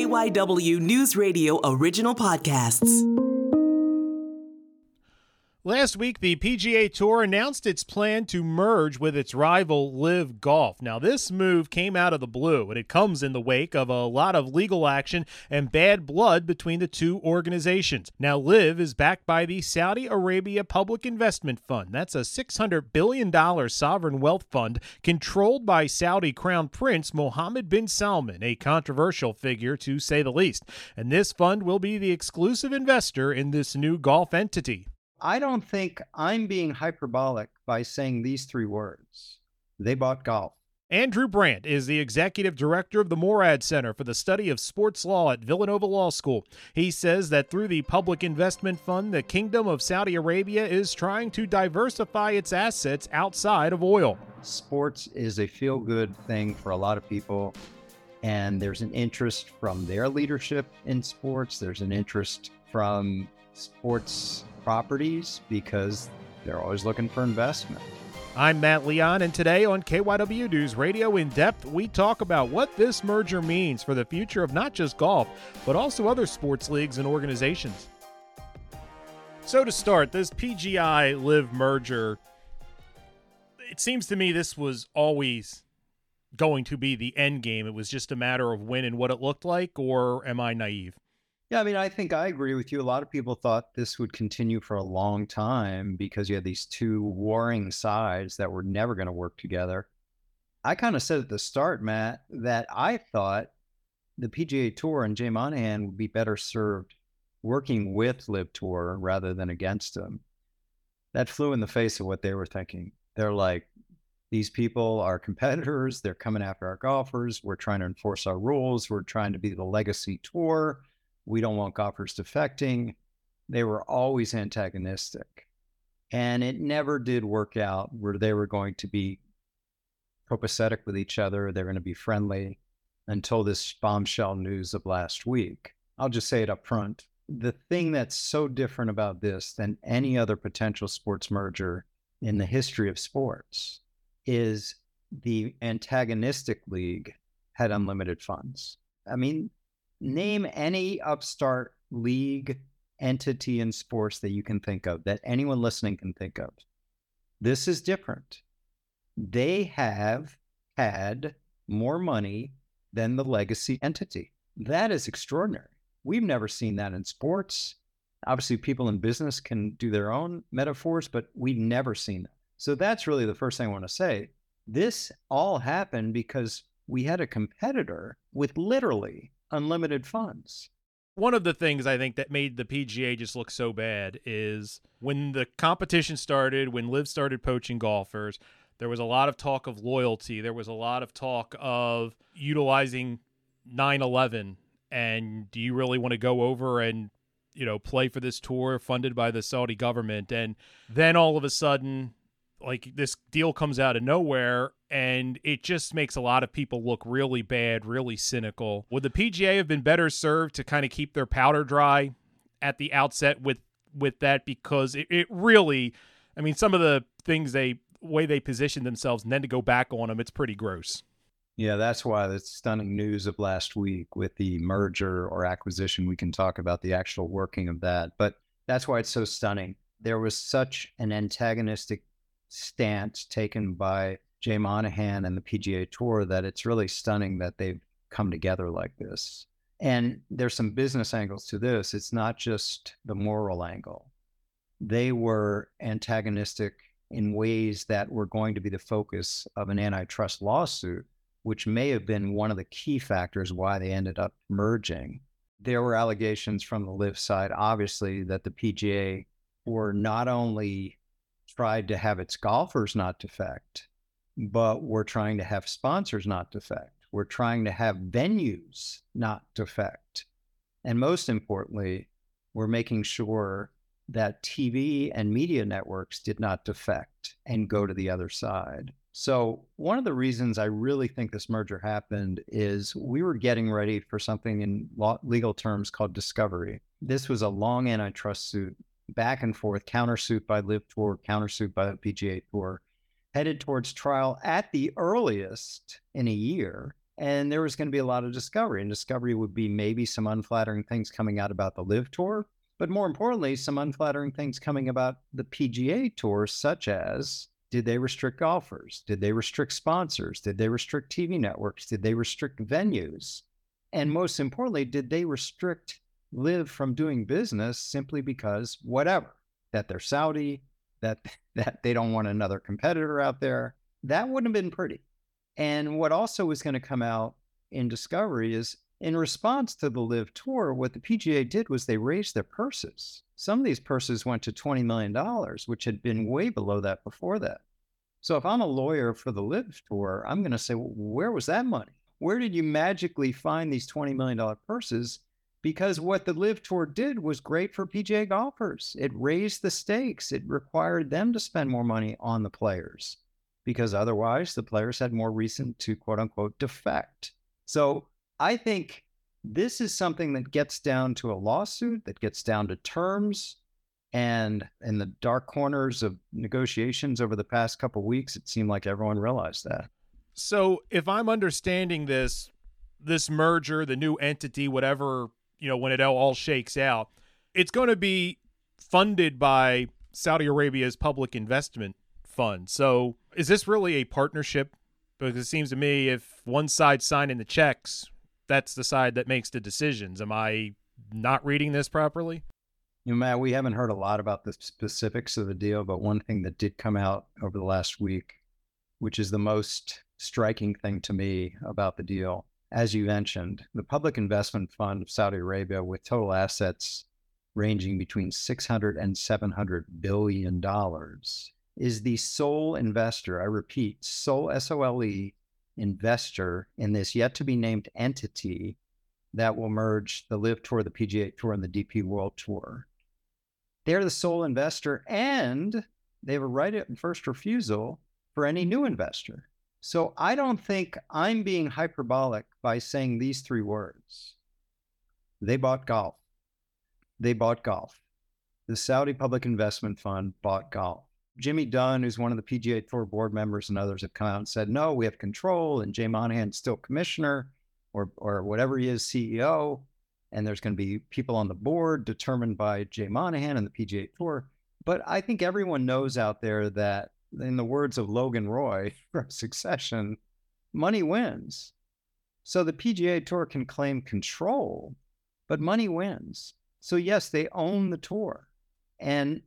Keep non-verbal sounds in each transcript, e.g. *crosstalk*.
KYW News Radio original podcasts. Last week, the PGA Tour announced its plan to merge with its rival LIV Golf. Now, this move came out of the blue, and it comes in the wake of a lot of legal action and bad blood between the two organizations. Now, LIV is backed by the Saudi Arabia Public Investment Fund. That's a $600 billion sovereign wealth fund controlled by Saudi Crown Prince Mohammed bin Salman, a controversial figure to say the least. And this fund will be the exclusive investor in this new golf entity. I don't think I'm being hyperbolic by saying these three words. They bought golf. Andrew Brandt is the executive director of the Moorad Center for the Study of Sports Law at Villanova Law School. He says that through the Public Investment Fund, the Kingdom of Saudi Arabia is trying to diversify its assets outside of oil. Sports is a feel good thing for a lot of people, and there's an interest from their leadership in sports, there's an interest from sports properties because they're always looking for investment. I'm Matt Leon, and today on KYW News Radio In Depth, we talk about what this merger means for the future of not just golf, but also other sports leagues and organizations. So, to start, this PGA LIV merger, it seems to me this was always going to be the end game. It was just a matter of when and what it looked like, or am I naive? Yeah, I mean, I think I agree with you. A lot of people thought this would continue for a long time because you had these two warring sides that were never going to work together. I kind of said at the start, Matt, that I thought the PGA Tour and Jay Monahan would be better served working with LIV Tour rather than against them. That flew in the face of what they were thinking. They're like, these people are competitors. They're coming after our golfers. We're trying to enforce our rules. We're trying to be the legacy tour we don't want golfers defecting. They were always antagonistic. And it never did work out where they were going to be copacetic with each other. They're going to be friendly until this bombshell news of last week. I'll just say it up front. The thing that's so different about this than any other potential sports merger in the history of sports is the antagonistic league had unlimited funds. I mean, name any upstart league entity in sports that you can think of, that anyone listening can think of. This is different. They have had more money than the legacy entity. That is extraordinary. We've never seen that in sports. Obviously, people in business can do their own metaphors, but we've never seen that. So that's really the first thing I want to say. This all happened because we had a competitor with literally unlimited funds. One of the things I think that made the PGA just look so bad is when the competition started, when LIV started poaching golfers, there was a lot of talk of loyalty. There was a lot of talk of utilizing 9 11. And do you really want to go over and, you know, play for this tour funded by the Saudi government? And then all of a sudden, like this deal comes out of nowhere and it just makes a lot of people look really bad, really cynical. Would the PGA have been better served to kind of keep their powder dry at the outset with with that because it, it really I mean some of the things they way they position themselves and then to go back on them it's pretty gross. Yeah, that's why the stunning news of last week with the merger or acquisition we can talk about the actual working of that, but that's why it's so stunning. There was such an antagonistic stance taken by Jay Monahan and the PGA Tour that it's really stunning that they've come together like this. And there's some business angles to this. It's not just the moral angle. They were antagonistic in ways that were going to be the focus of an antitrust lawsuit, which may have been one of the key factors why they ended up merging. There were allegations from the LIV side, obviously, that the PGA were not only tried to have its golfers not defect, but we're trying to have sponsors not defect. We're trying to have venues not defect. And most importantly, we're making sure that TV and media networks did not defect and go to the other side. So, one of the reasons I really think this merger happened is we were getting ready for something in legal terms called discovery. This was a long antitrust suit back and forth, countersuit by LIV Tour, countersuit by the PGA Tour, headed towards trial at the earliest in a year. And there was going to be a lot of discovery, and discovery would be maybe some unflattering things coming out about the LIV Tour, but more importantly, some unflattering things coming about the PGA Tour, such as did they restrict golfers? Did they restrict sponsors? Did they restrict TV networks? Did they restrict venues? And most importantly, did they restrict LIV from doing business simply because whatever, that they're Saudi, that *laughs* that they don't want another competitor out there? That wouldn't have been pretty. And what also was going to come out in Discovery is in response to the LIV Tour, what the PGA did was they raised their purses. Some of these purses went to $20 million, which had been way below that before that. So if I'm a lawyer for the LIV Tour, I'm going to say, well, where was that money? Where did you magically find these $20 million purses? Because what the LIV Tour did was great for PGA golfers. It raised the stakes. It required them to spend more money on the players because otherwise the players had more reason to quote unquote defect. So I think this is something that gets down to a lawsuit, that gets down to terms. And in the dark corners of negotiations over the past couple weeks, it seemed like everyone realized that. So if I'm understanding this, this merger, the new entity, whatever, you know, when it all shakes out, it's going to be funded by Saudi Arabia's public investment fund. So is this really a partnership? Because it seems to me if one side signing the checks, that's the side that makes the decisions. Am I not reading this properly? You know, Matt, we haven't heard a lot about the specifics of the deal, but one thing that did come out over the last week, which is the most striking thing to me about the deal, as you mentioned, the Public Investment Fund of Saudi Arabia, with total assets ranging between 600 and 700 billion dollars, is the sole investor, I repeat, sole S O L E investor in this yet to be named entity that will merge the LIV Tour, the PGA Tour, and the DP World Tour. They're the sole investor and they have a right of first refusal for any new investor. So I don't think I'm being hyperbolic by saying these three words. They bought golf. They bought golf. The Saudi Public Investment Fund bought golf. Jimmy Dunn, who's one of the PGA Tour board members, and others have come out and said, no, we have control, and Jay Monahan's still commissioner or or whatever he is, CEO, and there's going to be people on the board determined by Jay Monahan and the PGA Tour. But I think everyone knows out there that, in the words of Logan Roy *laughs* from Succession, money wins. So the PGA Tour can claim control, but money wins. So yes, they own the tour. And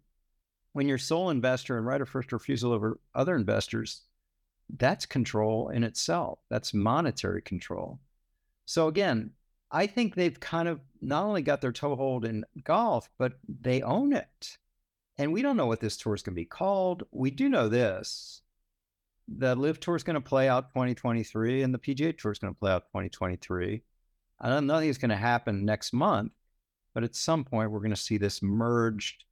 when you're sole investor and right of first refusal over other investors, that's control in itself. That's monetary control. So again, I think they've kind of not only got their toehold in golf, but they own it. And we don't know what this tour is going to be called. We do know this. The LIV Tour is going to play out 2023 and the PGA Tour is going to play out 2023. I don't know nothing's going to happen next month, but at some point we're going to see this merged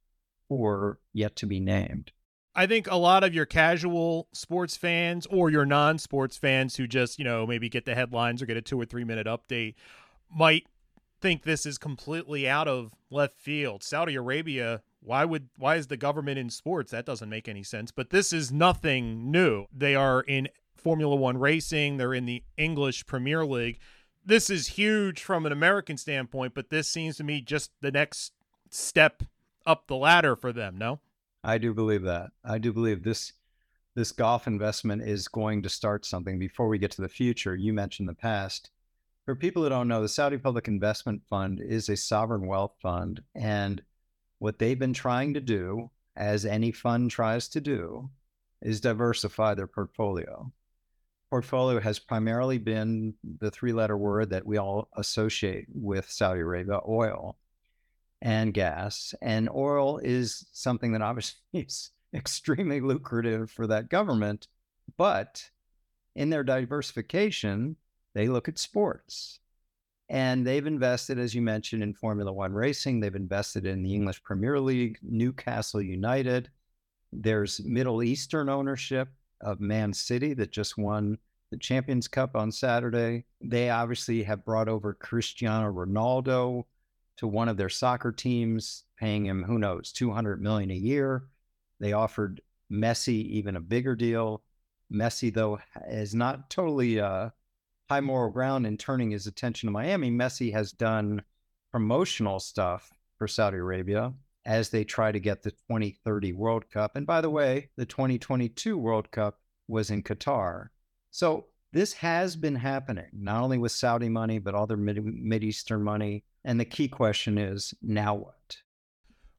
or yet to be named. I think a lot of your casual sports fans or your non sports fans who just, you know, maybe get the headlines or get a two or three minute update might think this is completely out of left field. Saudi Arabia, why would why is the government in sports? That doesn't make any sense. But this is nothing new. They are in Formula 1 racing, they're in the English Premier League. This is huge from an American standpoint, but this seems to me just the next step up the ladder for them, no? I do believe that. I do believe this this golf investment is going to start something before we get to the future. You mentioned the past. For people who don't know, the Saudi Public Investment Fund is a sovereign wealth fund. And what they've been trying to do, as any fund tries to do, is diversify their portfolio. Portfolio has primarily been the three letter word that we all associate with Saudi Arabia oil and gas. And oil is something that obviously *laughs* is extremely lucrative for that government. But in their diversification, they look at sports. And they've invested, as you mentioned, in Formula One racing. They've invested in the English Premier League, Newcastle United. There's Middle Eastern ownership of Man City that just won the Champions Cup on Saturday. They obviously have brought over Cristiano Ronaldo, to one of their soccer teams, paying him who knows 200 million a year. They offered Messi even a bigger deal. Messi though is not totally uh, high moral ground in turning his attention to Miami, Messi has done promotional stuff for Saudi Arabia as they try to get the 2030 World Cup. And by the way, the 2022 World Cup was in Qatar. So this has been happening, not only with Saudi money, but other Mid Eastern money. And the key question is now what?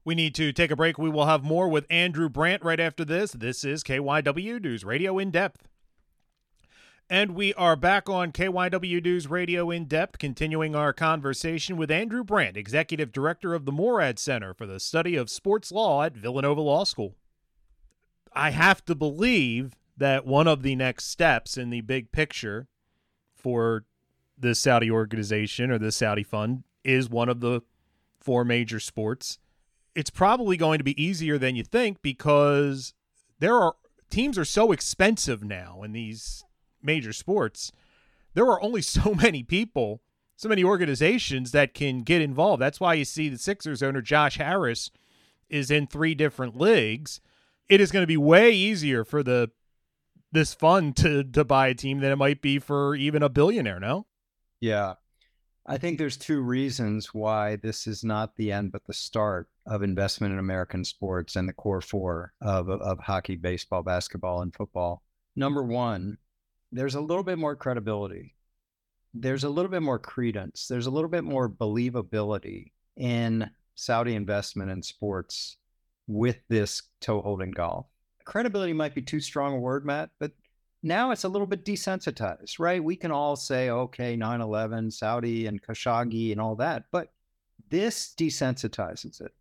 We need to take a break. We will have more with Andrew Brandt right after this. This is KYW News Radio in Depth. And we are back on KYW News Radio in depth, continuing our conversation with Andrew Brandt, Executive Director of the Moorad Center for the Study of Sports Law at Villanova Law School. I have to believe that one of the next steps in the big picture for the Saudi organization or the Saudi fund is one of the four major sports. It's probably going to be easier than you think because there are teams are so expensive now in these major sports, there are only *laughs* so many people, so many organizations that can get involved. That's why you see the Sixers owner Josh Harris is in three different leagues. It is going to be way easier for the this fund to to buy a team than it might be for even a billionaire, no? Yeah. I think there's two reasons why this is not the end but the start of investment in American sports and the core four of, of hockey, baseball, basketball, and football. Number one, there's a little bit more credibility. There's a little bit more credence. There's a little bit more believability in Saudi investment in sports with this toe holding golf. Credibility might be too strong a word, Matt, but now it's a little bit desensitized, right? We can all say, okay, 9 11, Saudi and Khashoggi and all that, but this desensitizes it.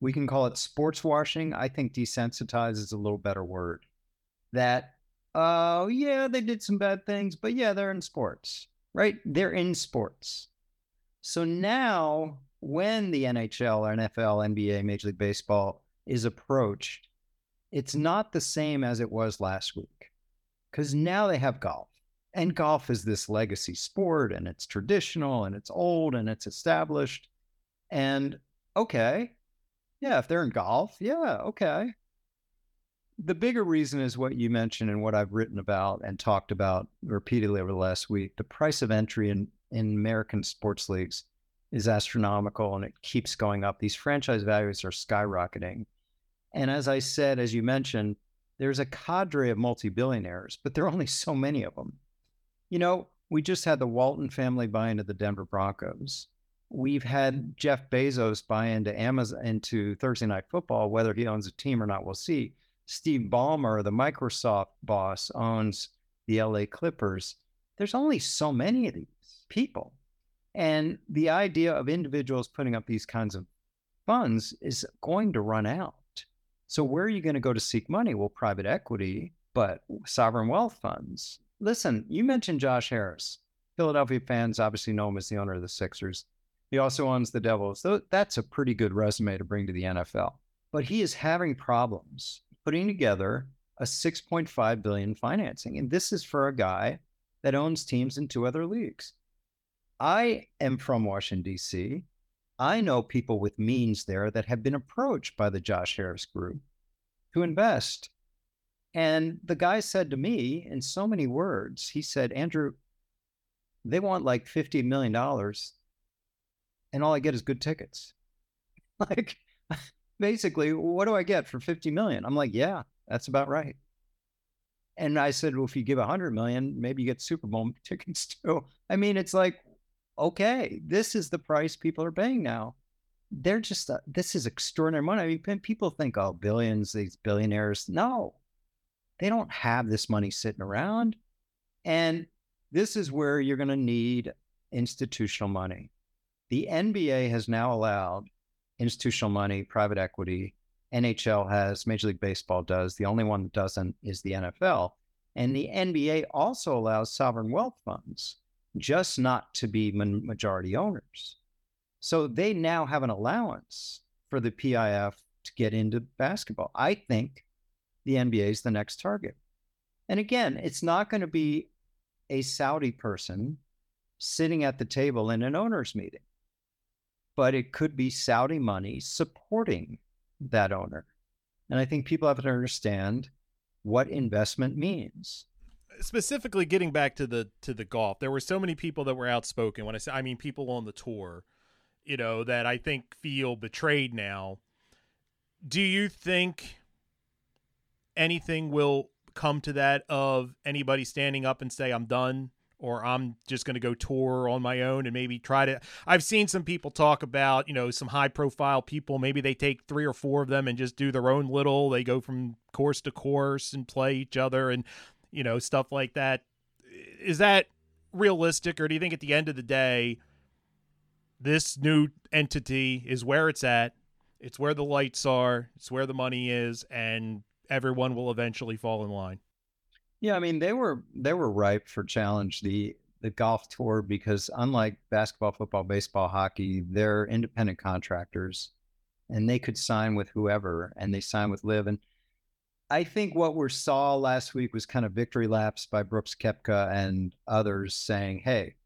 We can call it sports washing. I think desensitize is a little better word. That oh, yeah, they did some bad things, but yeah, they're in sports, right? They're in sports. So now, when the NHL, NFL, NBA, Major League Baseball is approached, it's not the same as it was last week because now they have golf. And golf is this legacy sport and it's traditional and it's old and it's established. And okay, yeah, if they're in golf, yeah, okay the bigger reason is what you mentioned and what I've written about and talked about repeatedly over the last week. The price of entry in, in American sports leagues is astronomical and it keeps going up. These franchise values are skyrocketing. And as I said, as you mentioned, there's a cadre of multi billionaires, but there are only so many of them. You know, we just had the Walton family buy into the Denver Broncos. We've had Jeff Bezos buy into Amazon into Thursday Night Football. Whether he owns a team or not, we'll see. Steve Ballmer, the Microsoft boss, owns the LA Clippers. There's only so many of these people. And the idea of individuals putting up these kinds of funds is going to run out. So, where are you going to go to seek money? Well, private equity, but sovereign wealth funds. Listen, you mentioned Josh Harris. Philadelphia fans obviously know him as the owner of the Sixers. He also owns the Devils. So that's a pretty good resume to bring to the NFL. But he is having problems putting together a 6.5 billion financing. And this is for a guy that owns teams in two other leagues. I am from Washington, D.C. I know people with means there that have been approached by the Josh Harris group to invest. And the guy said to me in so many words, he said, Andrew, they want like $50 million and all I get is good tickets. *laughs* like, basically, what do I get for 50 million? I'm like, yeah, that's about right. And I said, well, if you give 100 million, maybe you get Super Bowl *laughs* tickets too. I mean, it's like, okay, this is the price people are paying now. They're just, uh, this is extraordinary money. I mean, people think, oh, billions, these billionaires. No, they don't have this money sitting around. And this is where you're going to need institutional money. The NBA has now allowed institutional money, private equity. NHL has, Major League Baseball does. The only one that doesn't is the NFL. And the NBA also allows sovereign wealth funds, just not to be majority owners. So they now have an allowance for the PIF to get into basketball. I think the NBA is the next target. And again, it's not going to be a Saudi person sitting at the table in an owners meeting but it could be Saudi money supporting that owner. And I think people have to understand what investment means. specifically getting back to the to the golf, there were so many people that were outspoken. When I say, I mean people on the tour, you know, that I think feel betrayed now. Do you think anything will come to that of anybody standing up and say I'm done? Or I'm just going to go tour on my own and maybe try to. I've seen some people talk about, you know, some high profile people. Maybe they take three or four of them and just do their own little. They go from course to course and play each other and, you know, stuff like that. Is that realistic, or do you think at the end of the day, this new entity is where it's at? It's where the lights are. It's where the money is, and everyone will eventually fall in line. Yeah, I mean they were they were ripe for challenge the the golf tour because unlike basketball, football, baseball, hockey, they're independent contractors and they could sign with whoever and they sign with LIV and I think what we saw last week was kind of victory laps by Brooks Koepka and others saying, "Hey,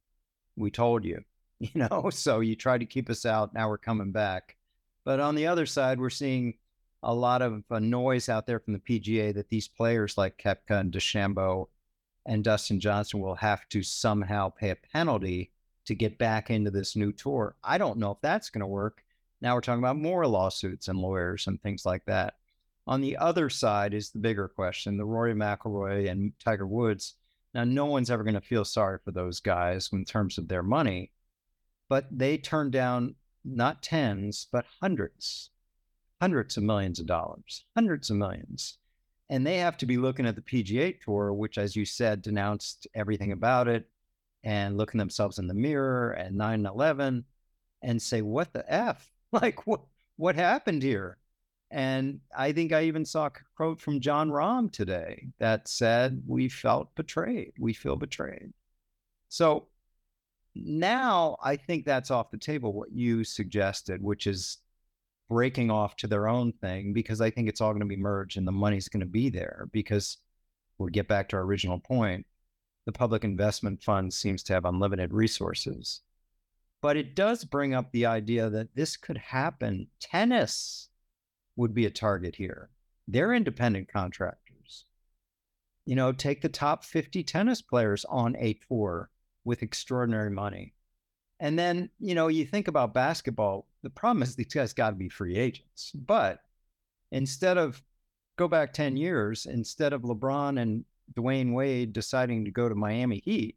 we told you," *laughs* you know. So you tried to keep us out. Now we're coming back. But on the other side, we're seeing a lot of uh, noise out there from the PGA that these players like Koepka and DeChambeau and Dustin Johnson will have to somehow pay a penalty to get back into this new tour. I don't know if that's going to work. Now we're talking about more lawsuits and lawyers and things like that. On the other side is the bigger question: the Rory McIlroy and Tiger Woods. Now, no one's ever going to feel sorry for those guys in terms of their money, but they turned down not tens but hundreds hundreds of millions of dollars, hundreds of millions. And they have to be looking at the PGA Tour, which, as you said, denounced everything about it and looking themselves in the mirror at 9 11 and say, what the F? *laughs* Like, what, what happened here? And I think I even saw a quote from Jon Rahm today that said, We felt betrayed. We feel betrayed. So now I think that's off the table, what you suggested, which is breaking off to their own thing because I think it's all going to be merged and the money's going to be there because we'll get back to our original point. The public investment fund seems to have unlimited resources. But it does bring up the idea that this could happen. Tennis would be a target here. They're independent contractors. You know, take the top 50 tennis players on a tour with extraordinary money. And then, you know, you think about basketball, the problem is these guys got to be free agents. But instead of go back 10 years, instead of LeBron and Dwyane Wade deciding to go to Miami Heat,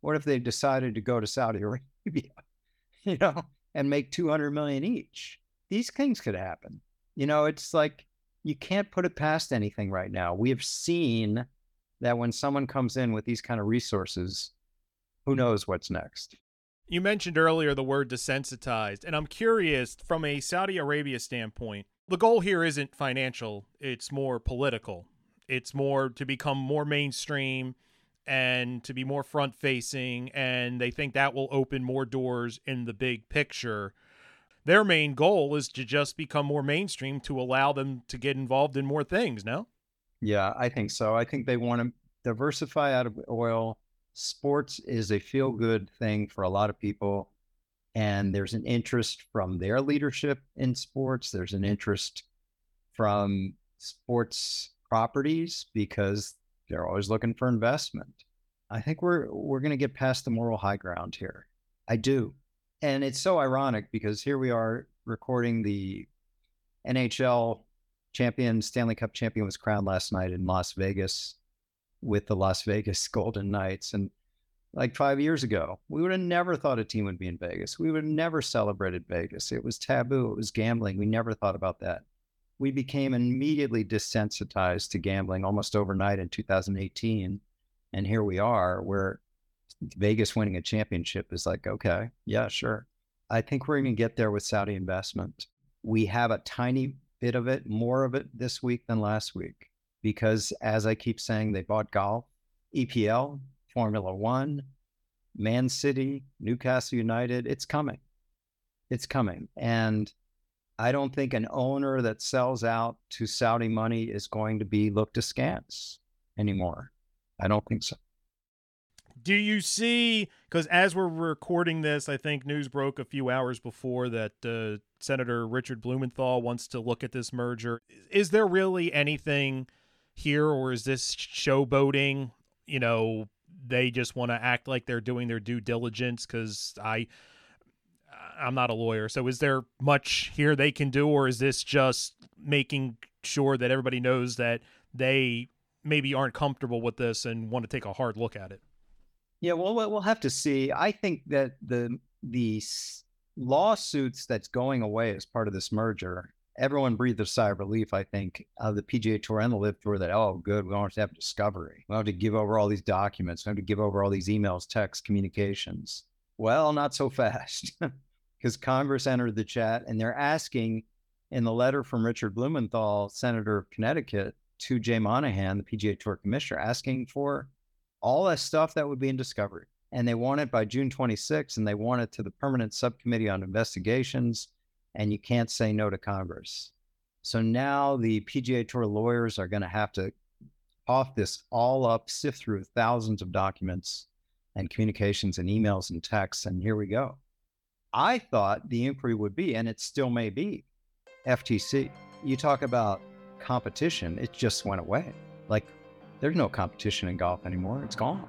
what if they decided to go to Saudi *laughs* Arabia, you know, and make 200 million each? These things could happen. You know, it's like you can't put it past anything right now. We have seen that when someone comes in with these kind of resources, who knows what's next? You mentioned earlier the word desensitized, and I'm curious from a Saudi Arabia standpoint, the goal here isn't financial, it's more political. It's more to become more mainstream and to be more front facing, and they think that will open more doors in the big picture. Their main goal is to just become more mainstream to allow them to get involved in more things, no? Yeah, I think so. I think they want to diversify out of oil sports is a feel good thing for a lot of people. And there's an interest from their leadership in sports. There's an interest from sports properties because they're always looking for investment. I think we're we're going to get past the moral high ground here. I do. And it's so ironic because here we are recording the NHL champion, Stanley Cup champion was crowned last night in Las Vegas with the Las Vegas *laughs* Golden Knights. And like five years ago, we would have never thought a team would be in Vegas. We would have never celebrated Vegas. It was taboo. It was gambling. We never thought about that. We became immediately desensitized to gambling almost overnight in 2018. And here we are, where Vegas winning a championship is like, okay, yeah, sure. I think we're going to get there with Saudi investment. We have a tiny bit of it, more of it this week than last week because as I keep saying, they bought golf, EPL, Formula One, Man City, Newcastle United. It's coming. It's coming. And I don't think an owner that sells out to Saudi money is going to be looked askance anymore. I don't think so. Do you see? Because as we're recording this, I think news broke a few hours before that uh, Senator Richard Blumenthal wants to look at this merger. Is there really anything here, or is this showboating? you know, they just want to act like they're doing their due diligence because I. I'm not a lawyer, so is there much here they can do, or is this just making sure that everybody knows that they maybe aren't comfortable with this and want to take a hard look at it? Yeah, well, we'll have to see. I think that the the lawsuits that's going away as part of this merger, everyone breathed a sigh of relief. I think uh, the PGA Tour and the LIV Tour that oh, good, we don't have to have discovery. We don't have to give over all these documents. We don't have to give over all these emails, texts, communications. Well, not so fast, *laughs* because Congress entered the chat and they're asking in the letter from Richard Blumenthal, Senator of Connecticut, to Jay Monahan, the PGA Tour Commissioner, asking for all that stuff that would be in discovery. And they want it by June 26, and they want it to the Permanent Subcommittee on Investigations. And you can't say no to Congress. So now the PGA Tour lawyers are going to have to off this all up, sift through thousands of documents and communications and emails and texts. And here we go. I thought the inquiry would be, and it still may be, FTC. You talk about competition, it just went away. Like there's no competition in golf anymore. It's gone.